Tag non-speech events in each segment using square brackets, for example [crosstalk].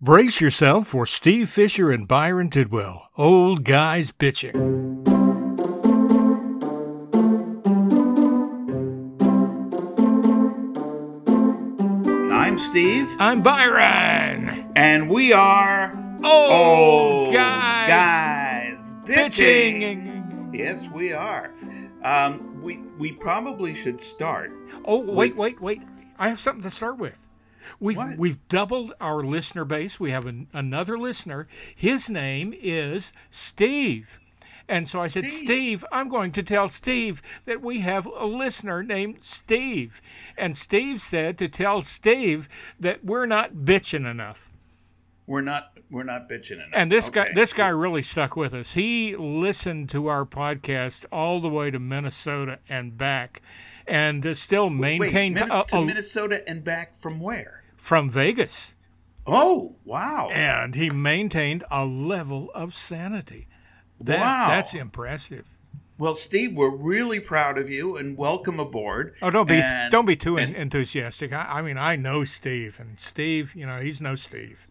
Brace yourself for Steve Fisher and Byron Tidwell, old guys bitching. I'm Steve, I'm Byron. and we are Old old guys, guys bitching. bitching. Yes, we are. Um, we we probably should start. Oh, wait, with- wait, wait. I have something to start with. We've What? we've doubled our listener base. We have an, another listener. His name is Steve. And so I said, Steve. Steve, I'm going to tell Steve that we have a listener named Steve. And Steve said to tell Steve that we're not bitching enough. We're not we're not bitching enough. And this guy this guy really stuck with us. He listened to our podcast all the way to Minnesota and back and uh, still Wait, maintained Min- a- to Minnesota and back from where? From Vegas. Oh, wow. and he maintained a level of sanity. That, Wow. That's impressive. Well, Steve, we're really proud of you and welcome aboard. Oh, don't be And- don't be too and- enthusiastic. I, I mean, I know Steve, and Steve, you know, he's no Steve.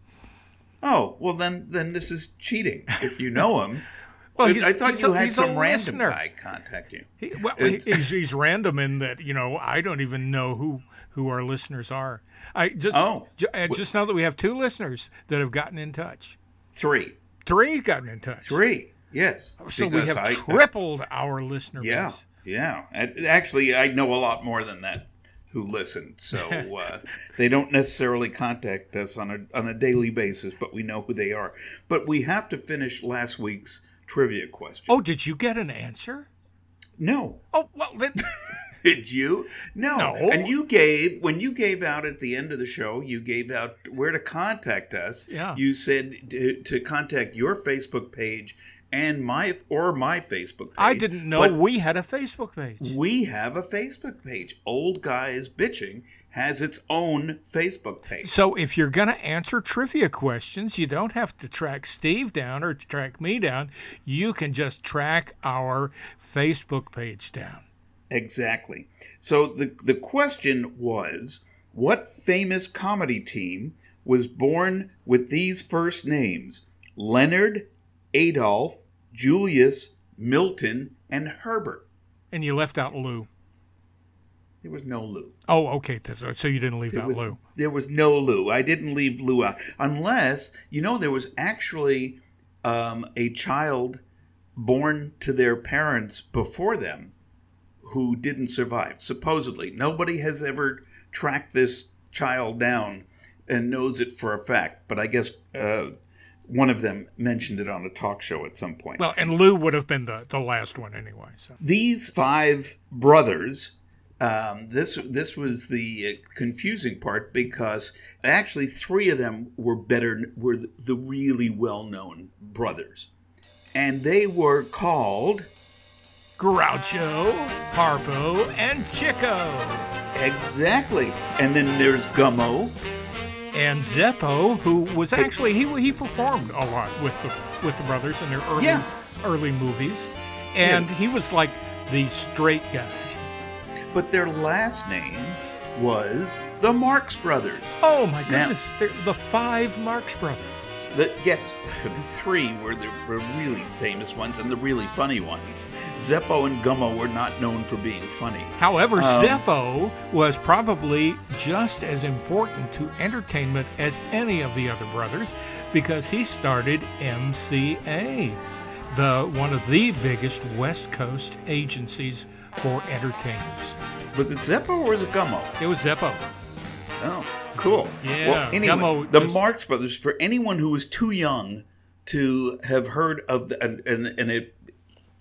Oh, well then then this is cheating if you know him. [laughs] Well, I- he's, I thought he's you a, had some random listener. guy contact you. He, well, he's, he's random in that you know I don't even know who who our listeners are. I just Oh. ju- just know that we have two listeners that have gotten in touch. Three. Three gotten in touch. Three. Yes. So we have I- tripled our listener Yeah, base. yeah. Actually, I know a lot more than that who listen. So [laughs] uh, they don't necessarily contact us on a on a daily basis, but we know who they are. But we have to finish last week's trivia question. Oh, did you get an answer? No, Oh well, then. Did you? No. No. And you gave when you gave out at the end of the show, you gave out where to contact us. Yeah. You said to, to contact your Facebook page and my or my Facebook page. I didn't know But we had a Facebook page. We have a Facebook page. Old Guys Bitching has its own Facebook page. So if you're going to answer trivia questions, you don't have to track Steve down or track me down. You can just track our Facebook page down. Exactly. So the the question was, what famous comedy team was born with these first names? Leonard, Adolf, Julius, Milton, and Herbert. And you left out Lou. There was no Lou. Oh, okay. So you didn't leave There out was, Lou. there was no Lou. I didn't leave Lou out. Unless, you know, there was actually um, a child born to their parents before them who didn't survive, supposedly. Nobody has ever tracked this child down and knows it for a fact, but I guess uh, one of them mentioned it on a talk show at some point. Well, and Lou would have been the, the last one anyway. So these five brothers um, this this was the uh, confusing part because actually three of them were better were the really well known brothers, and they were called Groucho, Harpo, and Chico. exactly. And then there's Gummo. And Zeppo, who was actually he he performed a lot with the with the brothers in their early Yeah. early movies, and he was like the straight guy. but their last name was the Marx Brothers. Oh my goodness, they're the five Marx brothers. The, yes, [laughs] the three were the were really famous ones and the really funny ones. Zeppo and Gummo were not known for being funny. However, Um, Zeppo was probably just as important to entertainment as any of the other brothers because he started MCA, the one of the biggest West Coast agencies for entertainers. Was it Zeppo or was it Gummo? It was Zeppo. Oh, cool. Yeah, Well, anyway, Gummo the was- Marx Brothers. For anyone who is too young to have heard of the, and and, and it,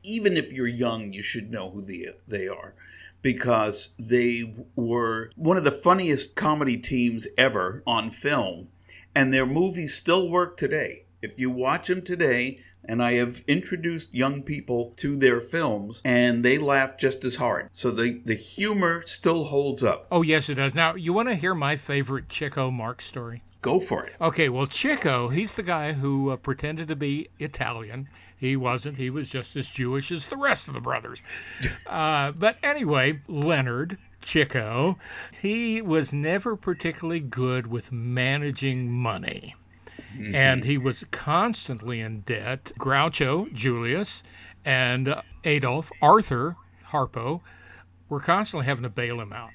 even if you're young, you should know who they they are, because they were one of the funniest comedy teams ever on film, and their movies still work today. If you watch them today, and I have introduced young people to their films, and they laugh just as hard. So the the humor still holds up. Oh, yes, it does. Now, you want to hear my favorite Chico Marx story? Go for it. Okay, well, Chico, he's the guy who uh, pretended to be Italian. He wasn't. He was just as Jewish as the rest of the brothers. [laughs] Uh, but anyway, Leonard, Chico, he was never particularly good with managing money. And mm-hmm. he was constantly in debt. Groucho, Julius, and Adolf, Arthur, Harpo, were constantly having to bail him out.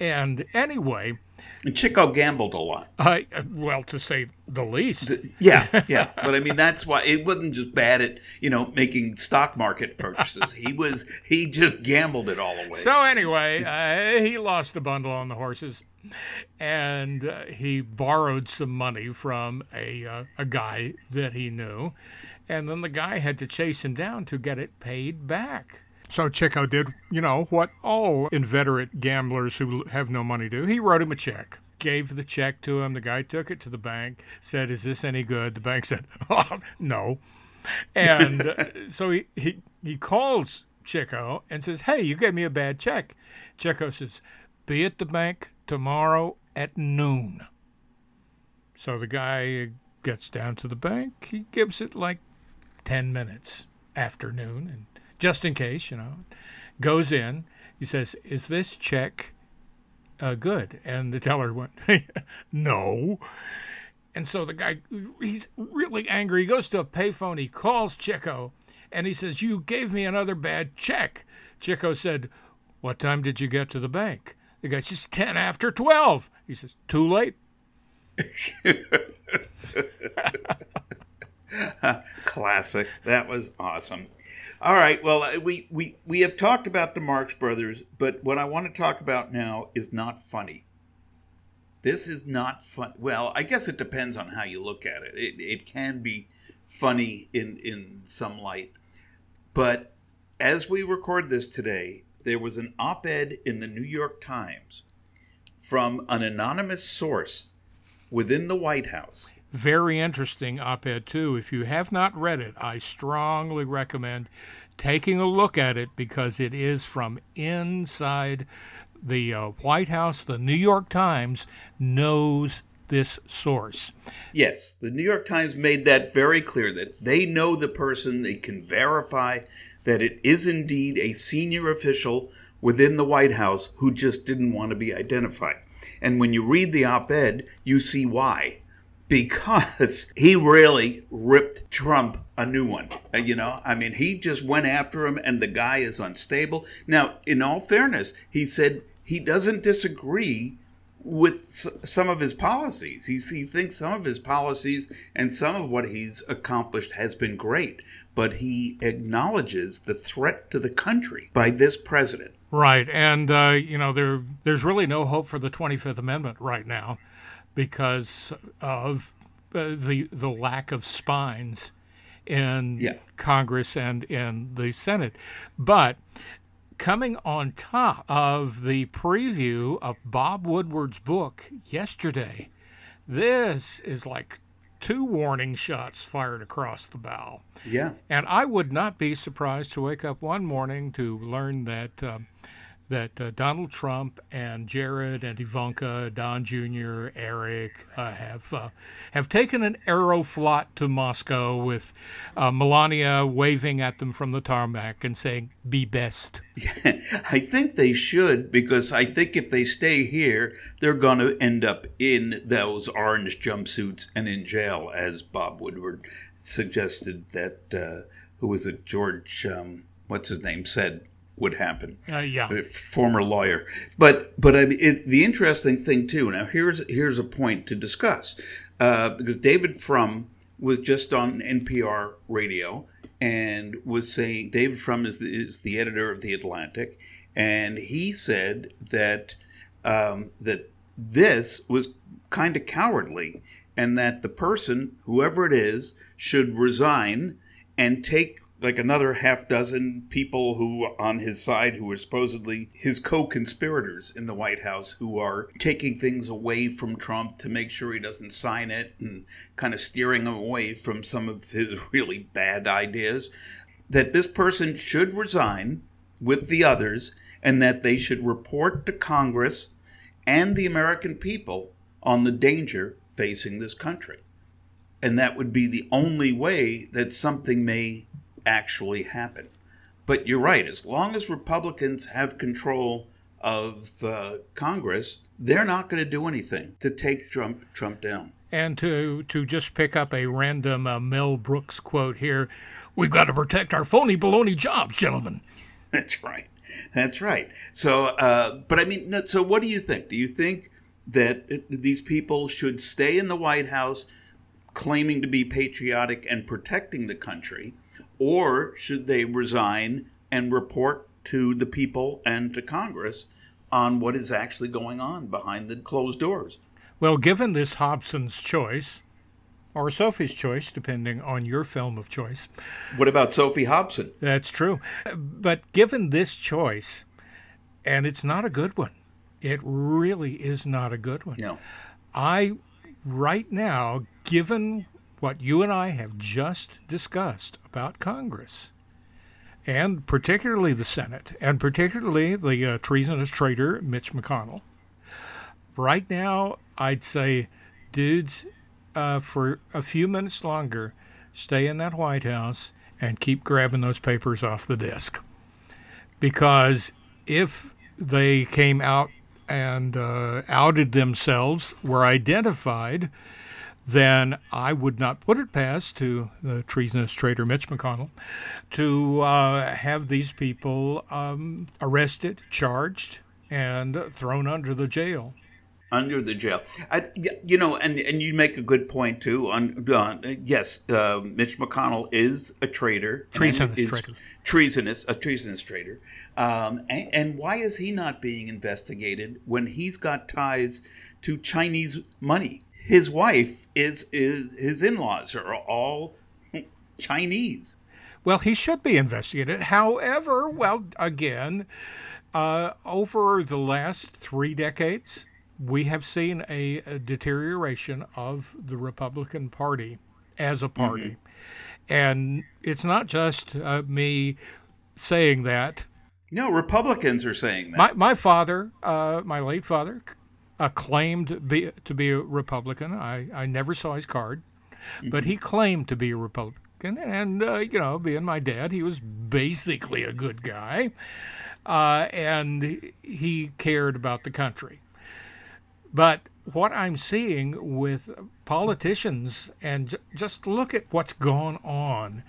And anyway, And Chico gambled a lot. I well, to say the least. Yeah, yeah. But I mean, that's why it wasn't just bad at you know making stock market purchases. He was he just gambled it all away. So anyway, uh, he lost a bundle on the horses, and uh, he borrowed some money from a uh, a guy that he knew, and then the guy had to chase him down to get it paid back. So Chico did, you know, what all inveterate gamblers who have no money do. He wrote him a check. Gave the check to him. The guy took it to the bank. Said, "Is this any good?" The bank [laughs] said, oh, "No." And uh, so he, he he calls Chico and says, Hey, you gave me a bad check. Chico says, Be at the bank tomorrow at noon. So the guy gets down to the bank. He gives it like 10 minutes afternoon and just in case, you know, goes in. He says, Is this check uh, good? And the teller went, [laughs] No. And so the guy, he's really angry. He goes to a payphone. He calls Chico and he says, You gave me another bad check. Chico said, What time did you get to the bank? The guy says, 10 after 12. He says, Too late. [laughs] Classic. That was awesome. All right. Well, uh, we, we, we have talked about the Marx Brothers, but what I want to talk about now is not funny. This is not fun. Well, I guess it depends on how you look at it. It, it can be funny in, in some light. But as we record this today, there was an op ed in the New York Times from an anonymous source within the White House. Very interesting op ed, too. If you have not read it, I strongly recommend taking a look at it because it is from inside the uh, White House. The New York Times knows this source. Yes, the New York Times made that very clear that they know the person, they can verify that it is indeed a senior official within the White House who just didn't want to be identified. And when you read the op ed, you see why. Because [laughs] he really ripped Trump a new one. Uh, You know, I mean, he just went after him, and the guy is unstable. Now, in all fairness, he said he doesn't disagree with some of his policies. He's, he thinks some of his policies and some of what he's accomplished has been great, but he acknowledges the threat to the country by this president. Right, and uh, you know there there's really no hope for the 25th Amendment right now because of uh, the the lack of spines in Yeah. Congress and in the Senate. But coming on top of the preview of Bob Woodward's book yesterday, this is like two warning shots fired across the bow. Yeah. And I would not be surprised to wake up one morning to learn that um, that uh, Donald Trump and Jared and Ivanka, Don Jr., Eric uh, have uh, have taken an aeroflot to Moscow with uh, Melania waving at them from the tarmac and saying, "Be best." [laughs] I think they should because I think if they stay here, they're going to end up in those orange jumpsuits and in jail, as Bob Woodward suggested that, uh, who was it, George, um, what's his name, said would happen. Uh, yeah. a former lawyer. But but I mean, it, the interesting thing too. Now here's here's a point to discuss uh, because David Frum was just on NPR radio and was saying David Frum is the, is the editor of the Atlantic, and he said that um, that this was kind of cowardly, and that the person, whoever it is, should resign and take like another half dozen people who on his side who are supposedly his co-conspirators in the White House who are taking things away from Trump to make sure he doesn't sign it and kind of steering him away from some of his [laughs] really bad ideas that this person should resign with the others and that they should report to Congress and the American people on the danger facing this country. And that would be the only way that something may actually happen. But you're right, as long as Republicans have control of uh, Congress, they're not going to do anything to take Trump Trump down. And to to just pick up a random uh, Mel Brooks quote here, we've got to protect our phony baloney jobs, gentlemen. [laughs] That's right. That's right. So, uh, but I mean, so what do you think? Do you think that these people should stay in the White House, claiming to be patriotic and protecting the country, or should they resign and report to the people and to Congress on what is actually going on behind the closed doors? Well, given this Hobson's choice, or Sophie's choice, depending on your film of choice. What about Sophie Hobson? That's true. But given this choice, and it's not a good one, it really is not a good one. No. I, right now, given what you and I have just discussed about Congress, and particularly the Senate, and particularly the uh, treasonous traitor Mitch McConnell, right now, I'd say, dudes, uh, for a few minutes longer, stay in that White House and keep grabbing those papers off the desk. Because if they came out and uh, outed themselves, were identified, then I would not put it past to the treasonous traitor Mitch McConnell to uh, have these people um, arrested, charged, and thrown under the jail under the jail. I, you know, and and you make a good point too. On uh, yes, uh, Mitch McConnell is a traitor, treasonous traitor, treasonous, a treasonous traitor. Um, and, and, why is he not being investigated when he's got ties to Chinese money? His wife is is his in laws are all Chinese. Well, he should be investigated. However, well, again, uh, over the last three decades, we have seen a, a deterioration of the Republican Party as a party. Mm-hmm. And it's not just uh, me saying that. No, Republicans are saying that. My, my father, uh, my late father, uh, claimed be, to be a Republican. I, I never saw his card, mm-hmm. but he claimed to be a Republican. And, uh, you know, being my dad, he was basically a good guy. Uh, and he cared about the country. But what I'm seeing with politicians, and j- just look at what's gone on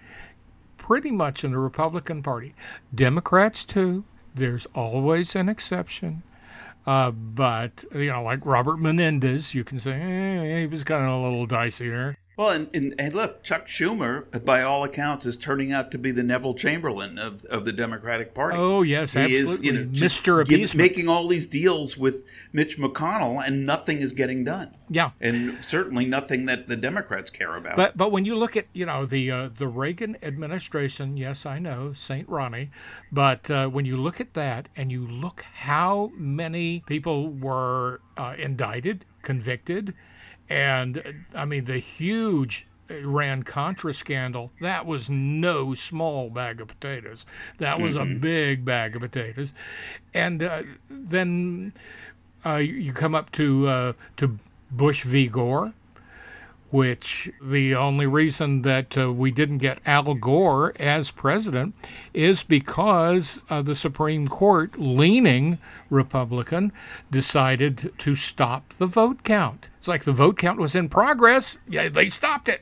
pretty much in the Republican Party, Democrats too, there's always an exception. Uh, but, you know, like Robert Menendez, you can say eh, he was kind of a little dicey there. Well, and, and, and, look, Chuck Schumer, by all accounts, is turning out to be the Neville Chamberlain of, of the Democratic Party. Oh yes, he absolutely, is, you know, Mr. Making all these deals with Mitch McConnell, and nothing is getting done. Yeah, and certainly nothing that the Democrats care about. But but when you look at you know the uh, the Reagan administration, yes, I know Saint Ronnie, but uh, when you look at that and you look how many people were uh, indicted, convicted and I mean, the huge Iran Contra scandal, that was no small bag of potatoes. That was mm-hmm. a big bag of potatoes. And uh, then uh, you come up to, uh, to Bush v. Gore, which the only reason that uh, we didn't get Al Gore as president is because uh, the Supreme Court, leaning Republican, decided to stop the vote count. It's like the vote count was in progress, yeah, they stopped it.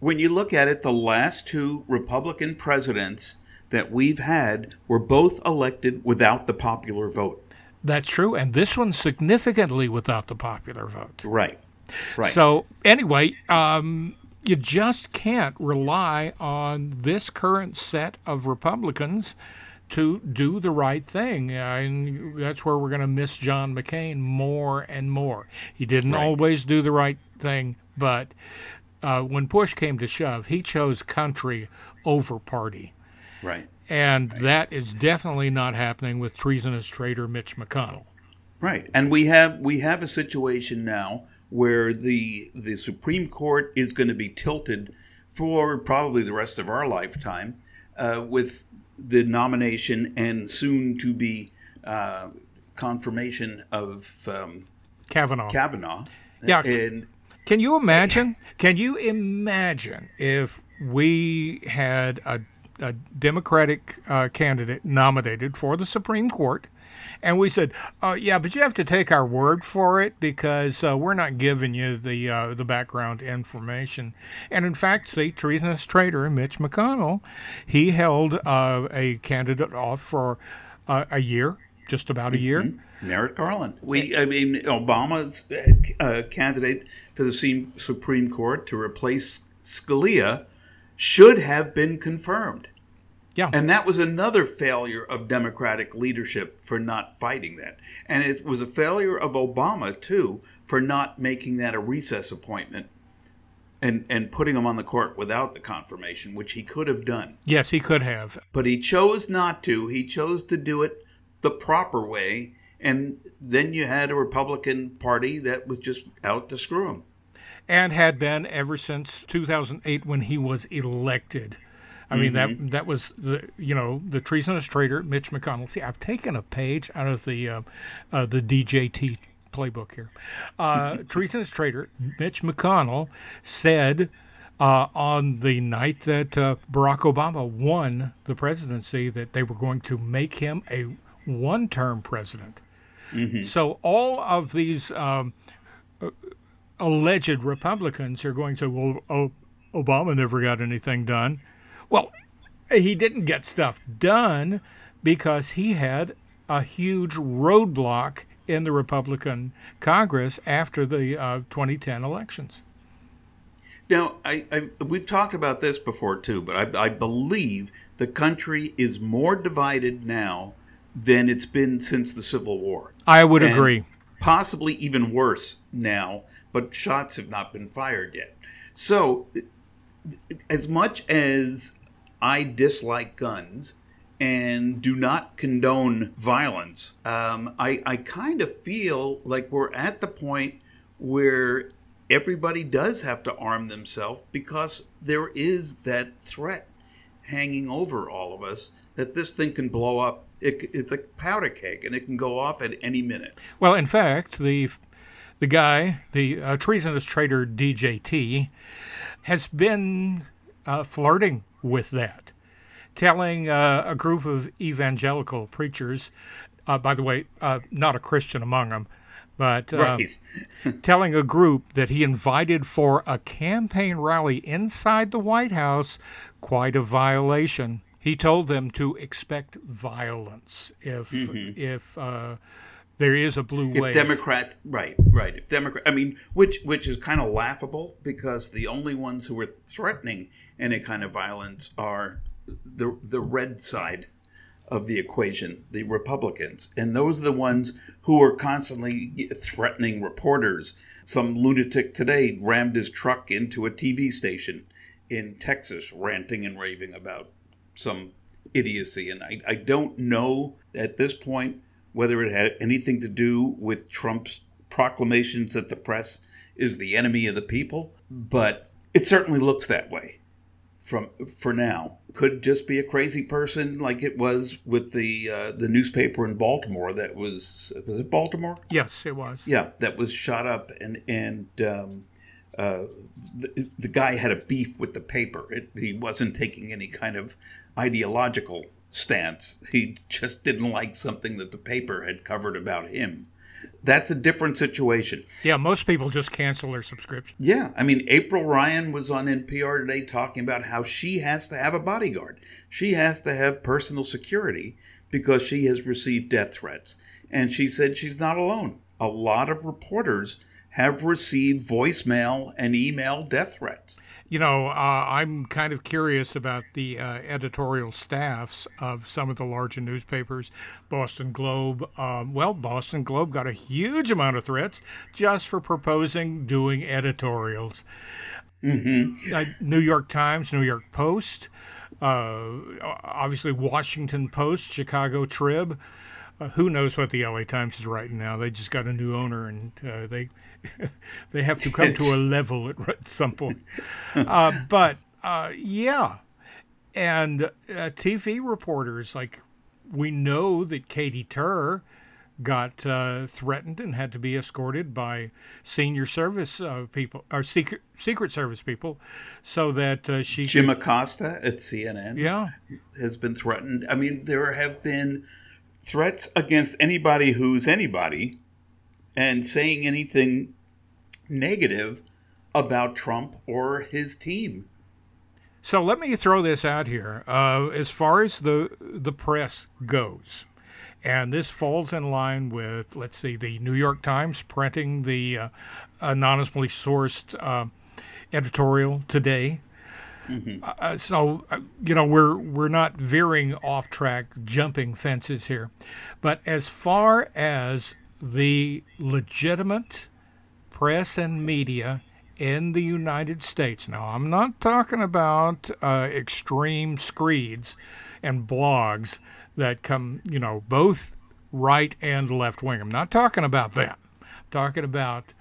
When you look at it, the last two Republican presidents that we've had were both elected without the popular vote. That's true, and this one significantly without the popular vote. Right. Right. So anyway, um, you just can't rely on this current set of Republicans to do the right thing. And that's where we're going to miss John McCain more and more. He didn't right. always do the right thing, but uh, when push came to shove, he chose country over party. Right. And right. that is definitely not happening with treasonous traitor Mitch McConnell. Right. And we have we have a situation now where the the Supreme Court is going to be tilted for probably the rest of our lifetime uh, with the nomination and soon to be uh, confirmation of um, Kavanaugh. Kavanaugh. Yeah. And can you imagine? Can you imagine if we had a, a Democratic uh, candidate nominated for the Supreme Court, And we said, uh, "Yeah, but you have to take our word for it because uh, we're not giving you the uh, the background information." And in fact, see, treasonous traitor Mitch McConnell, he held uh, a candidate off for uh, a year, just about a year. Mm-hmm. Merrick Garland. We, I mean, Obama's uh, candidate for the Supreme Court to replace Scalia should have been confirmed. Yeah. And that was another failure of Democratic leadership for not fighting that. And it was a failure of Obama, too, for not making that a recess appointment and, and putting him on the court without the confirmation, which he could have done. Yes, he could have. But he chose not to. He chose to do it the proper way. And then you had a Republican Party that was just out to screw him. And had been ever since 2008 when he was elected. I mean mm-hmm. that that was the you know the treasonous traitor Mitch McConnell. See, I've taken a page out of the uh, uh, the DJT playbook here. Uh, [laughs] treasonous traitor Mitch McConnell said uh, on the night that uh, Barack Obama won the presidency that they were going to make him a one-term president. Mm-hmm. So all of these um, uh, alleged Republicans are going to well, oh, Obama never got anything done. Well, he didn't get stuff done because he had a huge roadblock in the Republican Congress after the uh, 2010 elections. Now, I, I, we've talked about this before too, but I, I believe the country is more divided now than it's been since the Civil War. I would and agree. Possibly even worse now, but shots have not been fired yet. So as much as I dislike guns and do not condone violence, um, I, I kind of feel like we're at the point where everybody does have to arm themselves because there is that threat hanging over all of us that this thing can blow up. It, it's a powder keg and it can go off at any minute. Well, in fact, the the guy, the uh, treasonous traitor DJT, has been uh, flirting with that, telling uh, a group of evangelical preachers, uh, by the way, uh, not a Christian among them, but uh, right. [laughs] telling a group that he invited for a campaign rally inside the White House, quite a violation. He told them to expect violence if mm-hmm. if uh, there is a blue if wave. Democrats, right, right. If Democrat, I mean, which which is kind of laughable because the only ones who are threatening any kind of violence are the the red side of the equation, the Republicans, and those are the ones who are constantly threatening reporters. Some lunatic today rammed his truck into a TV station in Texas, ranting and raving about some idiocy, and I, I don't know at this point whether it had anything to do with Trump's proclamations that the press is the enemy of the people, but it certainly looks that way from for now. Could just be a crazy person like it was with the uh, the newspaper in Baltimore that was was it Baltimore? Yes, it was. Yeah, that was shot up and and um, uh, the, the guy had a beef with the paper. It, he wasn't taking any kind of ideological stance. He just didn't like something that the paper had covered about him. That's a different situation. Yeah, most people just cancel their subscription. Yeah, I mean, April Ryan was on NPR today talking about how she has to have a bodyguard. She has to have personal security because she has received death threats. And she said she's not alone. A lot of reporters have received voicemail and email death threats you know, uh, I'm kind of curious about the uh, editorial staffs of some of the larger newspapers. Boston Globe, um, well, Boston Globe got a huge amount of threats just for proposing doing editorials. Mm-hmm. Uh, New York Times, New York Post, uh, obviously Washington Post, Chicago Trib. Uh, who knows what the LA Times is writing now? They just got a new owner, and uh, they [laughs] they have to come to a level at, at some point. Uh, but uh, yeah, and uh, TV reporters like we know that Katie Tur got uh, threatened and had to be escorted by senior service uh, people or secret secret service people, so that uh, she Jim could, Acosta at CNN yeah has been threatened. I mean, there have been threats against anybody who's anybody and saying anything negative about Trump or his team. So let me throw this out here. Uh, as far as the the press goes, and this falls in line with, let's see, the New York Times printing the uh, anonymously sourced uh, editorial today. Mm-hmm. Uh, so uh, you know we're we're not veering off track, jumping fences here, but as far as the legitimate press and media in the United States. Now, I'm not talking about uh, extreme screeds and blogs that come, you know, both right and left wing. I'm not talking about that. I'm talking about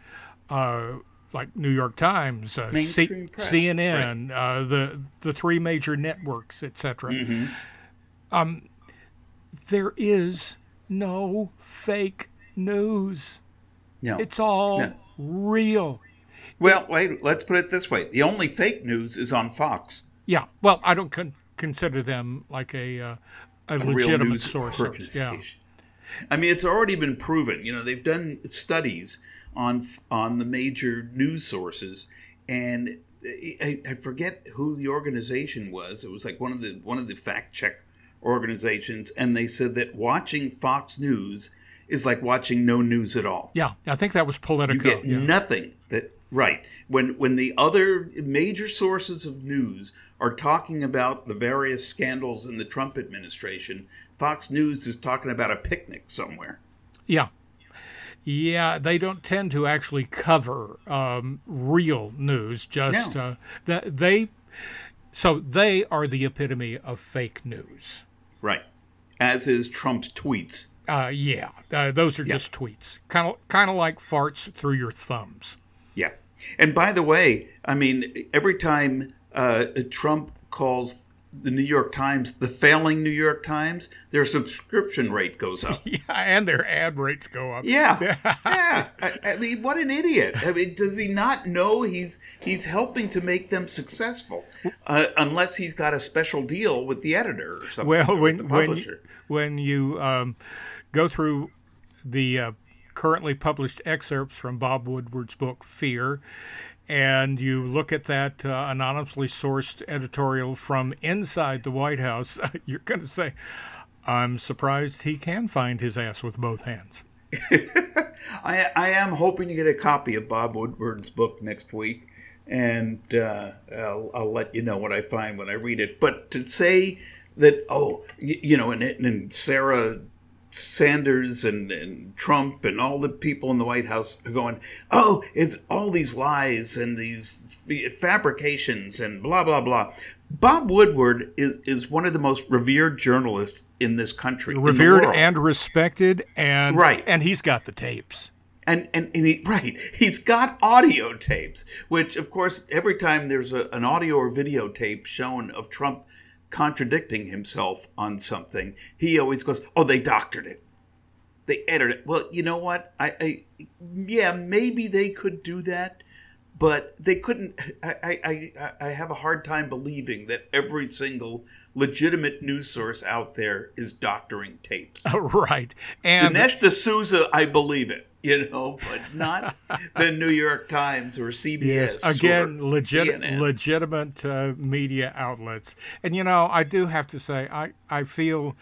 uh, like New York Times, uh, C- CNN, right. uh, the the three major networks, etc. Mm-hmm. Um, there is no fake news. No, it's all no. Real. Well, wait, let's put it this way. The only fake news is on Fox. Yeah. Well, I don't con- consider them like a uh, a, a legitimate source. Yeah. I mean, it's already been proven. You know, they've done studies on on the major news sources, and I, I forget who the organization was. It was like one of the one of the fact check organizations, and they said that watching Fox News is like watching no news at all. Yeah, I think that was Politico. You get yeah. nothing that Right. When when the other major sources of news are talking about the various scandals in the Trump administration, Fox News is talking about a picnic somewhere. Yeah. Yeah, they don't tend to actually cover um, real news. Just no. uh, that they, so they are the epitome of fake news. Right, as is Trump's tweets. Uh, yeah, uh, those are yeah. just tweets, kind of kind of like farts through your thumbs. Yeah. And by the way, I mean, every time uh, Trump calls the New York Times the failing New York Times, their subscription rate goes up. [laughs] Yeah, and their ad rates go up. Yeah, [laughs] yeah. I, I, mean, what an idiot! I mean, does he not know he's he's helping to make them successful? Uh, unless he's got a special deal with the editor or something. Well, when when you, when you um, go through the uh, currently published excerpts from Bob Woodward's book Fear, and you look at that uh, anonymously sourced editorial from inside the White House, [laughs] you're going to say, I'm surprised he can find his ass with both hands. [laughs] I, I am hoping to get a copy of Bob Woodward's book next week, and uh, I'll, I'll let you know what I find when I read it. But to say that, oh, you, you know, and, and Sarah Sanders and, and Trump and all the people in the White House are going, oh, it's all these lies and these fabrications and blah blah blah. Bob Woodward is is one of the most revered journalists in this country, revered and respected, and right, and he's got the tapes. And, and, and he, right, he's got audio tapes, which, of course, every time there's a, an audio or video tape shown of Trump contradicting himself on something, he always goes, "Oh, they doctored it. They edited it." Well, you know what? I, I yeah, maybe they could do that, but they couldn't. I, I, I have a hard time believing that every single legitimate news source out there is doctoring tapes. [laughs] right. And Dinesh D'Souza, I believe it [laughs] you know, but not the New York Times or CBS. Yes, again, legit, legitimate uh, media outlets. And you know, I do have to say, I I feel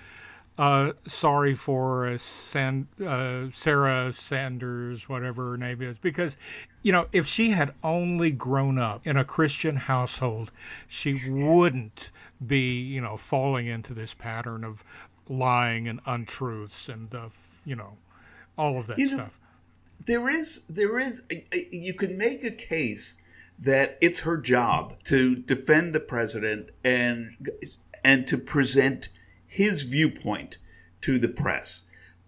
uh, sorry for uh, San, uh, Sarah Sanders, whatever her name is, because you know, if she had only grown up in a Christian household, she wouldn't be, you know, falling into this pattern of lying and untruths and, uh, you know, all of that you stuff there is there is you can make a case that it's her job to defend the president and and to present his viewpoint to the press.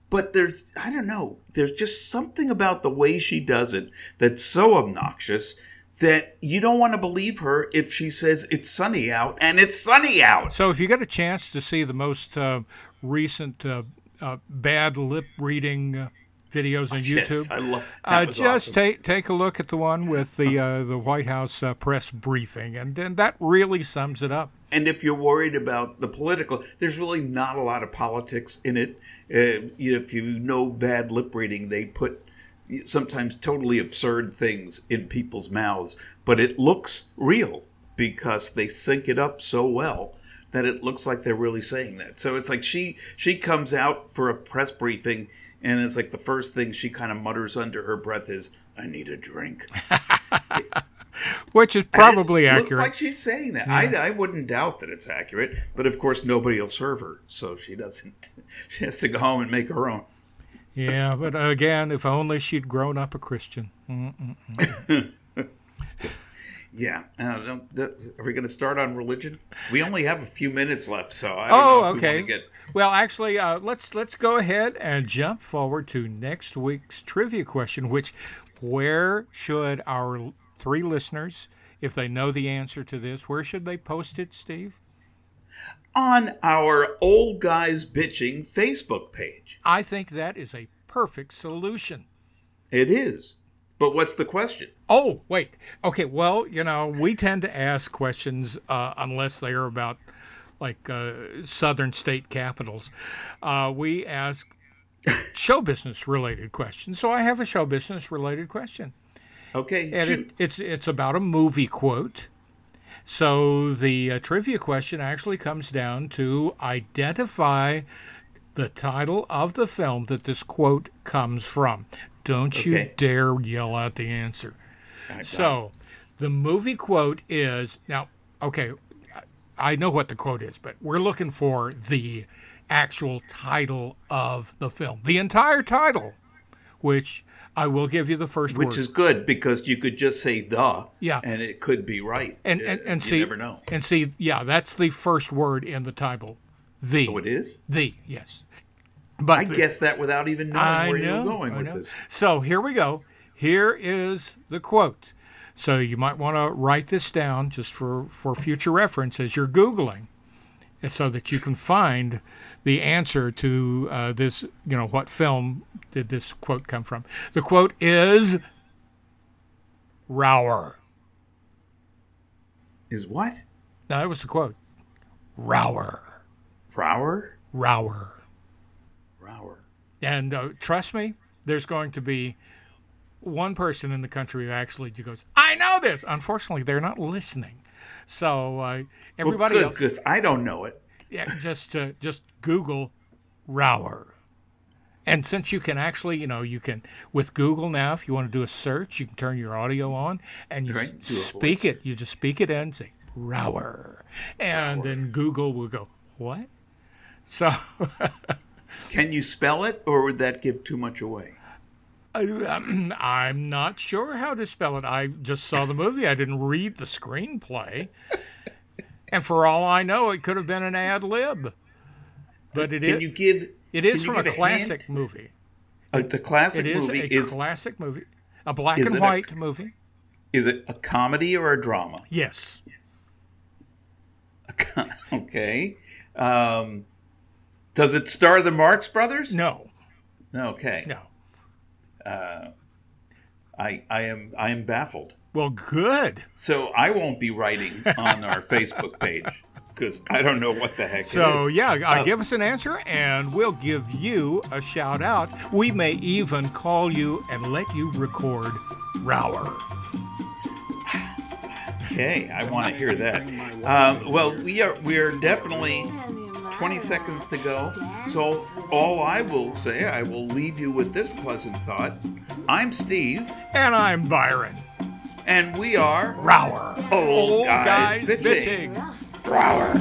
But there's I don't know, there's just something about the way she does it that's so obnoxious that you don't want to believe her if she says it's sunny out and it's sunny out. So if you get a chance to see the most uh, recent uh, uh, bad lip reading uh, videos on [laughs] Yes, YouTube. I love. Uh, just take take a look at the one with the uh, [laughs] the White House uh, press briefing, and then that really sums it up. And if you're worried about the political, there's really not a lot of politics in it. Uh, you know, if you know bad lip reading, they put sometimes totally absurd things in people's mouths, but it looks real because they sync it up so well that it looks like they're really saying that. So it's like she she comes out for a press briefing and it's like the first thing she kind of mutters under her breath is I need a drink. [laughs] Which is probably it accurate. Looks like she's saying that. I, I wouldn't doubt that it's accurate, but of course nobody will serve her, so she doesn't. [laughs] She has to go home and make her own. yeah, but again, if only she'd grown up a Christian. [laughs] Yeah. Uh, are we going to start on religion? We only have a few minutes left, so I don't Oh, know if okay. we get. Well, actually, uh, let's let's go ahead and jump forward to next week's trivia question. Which, where should our three listeners, if they know the answer to this, where should they post it, Steve? on our old guys bitching Facebook page. I think that is a perfect solution. It is. But what's the question? Oh, wait. Okay, well, you know, we tend to ask questions uh, unless they are about like uh, southern state capitals. Uh, we ask [laughs] show business related questions. So I have a show business related question. Okay, And shoot. it, it's it's about a movie quote. So the uh, trivia question actually comes down to identify the title of the film that this quote comes from. Don't you dare yell out the answer. So, the movie quote is now, okay, I know what the quote is, but we're looking for the actual title of the film, the entire title, which I will give you the first which word. is good because you could just say the, Yeah. and it could be right. and, Uh, and, and you see, never know. and see, yeah, that's the first word in the title. The, Oh, it is. the, yes. But I the- guessed that without even knowing I where know, you were going I with know. this. So here we go. Here is the quote. So you might want to write this down just for, for future reference as you're Googling, so that you can find the answer to uh, this, you know, what film did this quote come from? The quote is Rower. Is what? Now, that was the quote. Rower. Rower? Rower. Rower. And uh, trust me, there's going to be one person in the country who actually goes, I know this. Unfortunately, they're not listening. So uh, everybody well, good, else, because I don't know it. yeah, just uh, just Google Rower. And since you can actually, you know, you can with Google now, if you want to do a search, you can turn your audio on and you Right, s- do a speak it. You just speak it in, and say Rower, and then Google will go what? So [laughs] Can you spell it, or would that give too much away? Um, I'm not sure how to spell it. I just saw the movie. I didn't read the screenplay. And for all I know, it could have been an ad lib. But it Can is, you give? it is from a classic hint? movie. Uh, It's a classic It is movie. a Is classic movie. A black and it a- white movie. is it a comedy or a drama? Yes. [laughs] okay. Um, does it star the Marx Brothers? No. Okay. No. I I am I am baffled. Well, good. So I won't be writing on our [laughs] Facebook page because I don't know what the heck So it is. yeah, uh, Uh, give us an answer, and we'll give you a shout out. We may even call you and let you record Rower. Okay, I want to hear that. Um, well, we are we are definitely 20 seconds to go. So all I will say, I will leave you with this pleasant thought. I'm Steve, And I'm Byron. and we are Rower. Old Guys bitching. Rower.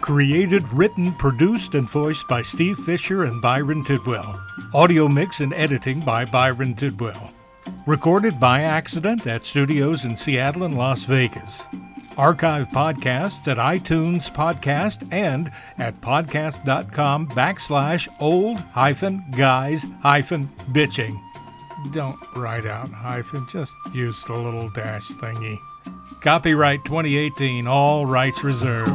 Created, written, produced, and voiced by Steve Fisher and Byron Tidwell. Audio mix and editing by Byron Tidwell. Recorded by accident at studios in Seattle and Las Vegas. Archive podcasts at iTunes Podcast and at podcast.com backslash old hyphen guys hyphen bitching. Don't write out hyphen, just use the little dash thingy. Copyright 2018, all rights reserved.